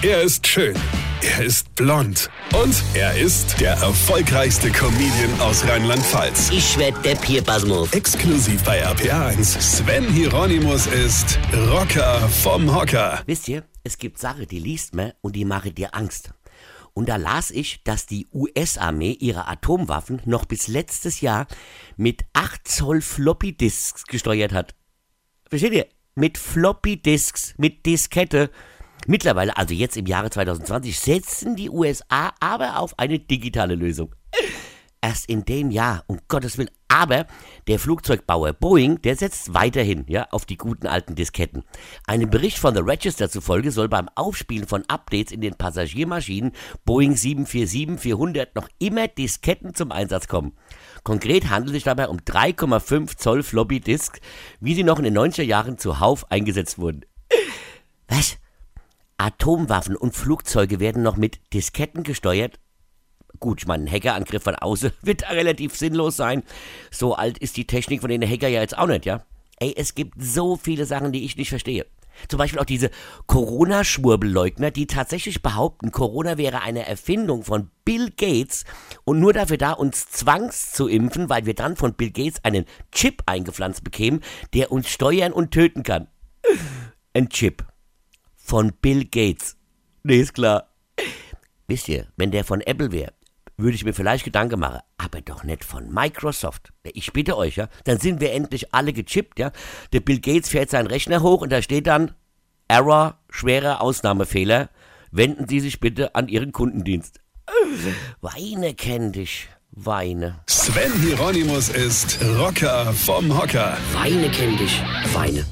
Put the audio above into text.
Er ist schön. Er ist blond. Und er ist der erfolgreichste Comedian aus Rheinland-Pfalz. Ich werd der Pierpasmus. Exklusiv bei RPA1. Sven Hieronymus ist Rocker vom Hocker. Wisst ihr, es gibt Sachen, die liest man und die machen dir Angst. Und da las ich, dass die US-Armee ihre Atomwaffen noch bis letztes Jahr mit 8 Zoll Floppy Disks gesteuert hat. Versteht ihr? Mit Floppy Disks, mit Diskette. Mittlerweile, also jetzt im Jahre 2020, setzen die USA aber auf eine digitale Lösung. Erst in dem Jahr, um Gottes Willen. Aber der Flugzeugbauer Boeing, der setzt weiterhin ja, auf die guten alten Disketten. Einem Bericht von The Register zufolge soll beim Aufspielen von Updates in den Passagiermaschinen Boeing 747-400 noch immer Disketten zum Einsatz kommen. Konkret handelt es sich dabei um 3,5 Zoll Floppy Disks, wie sie noch in den 90er Jahren zuhauf eingesetzt wurden. Was? Atomwaffen und Flugzeuge werden noch mit Disketten gesteuert? Gut, ich meine, ein Hackerangriff von außen wird relativ sinnlos sein. So alt ist die Technik von den Hacker ja jetzt auch nicht, ja? Ey, es gibt so viele Sachen, die ich nicht verstehe. Zum Beispiel auch diese Corona-Schwurbelleugner, die tatsächlich behaupten, Corona wäre eine Erfindung von Bill Gates und nur dafür da, uns zwangs zu impfen, weil wir dann von Bill Gates einen Chip eingepflanzt bekämen, der uns steuern und töten kann. Ein Chip. Von Bill Gates. Nee, ist klar. Wisst ihr, wenn der von Apple wäre, würde ich mir vielleicht Gedanken machen, aber doch nicht von Microsoft. Ich bitte euch, ja, dann sind wir endlich alle gechippt, ja. Der Bill Gates fährt seinen Rechner hoch und da steht dann Error, schwerer Ausnahmefehler. Wenden Sie sich bitte an Ihren Kundendienst. Weine kenn dich. Weine. Sven Hieronymus ist Rocker vom Hocker. Weine kenn dich. Weine.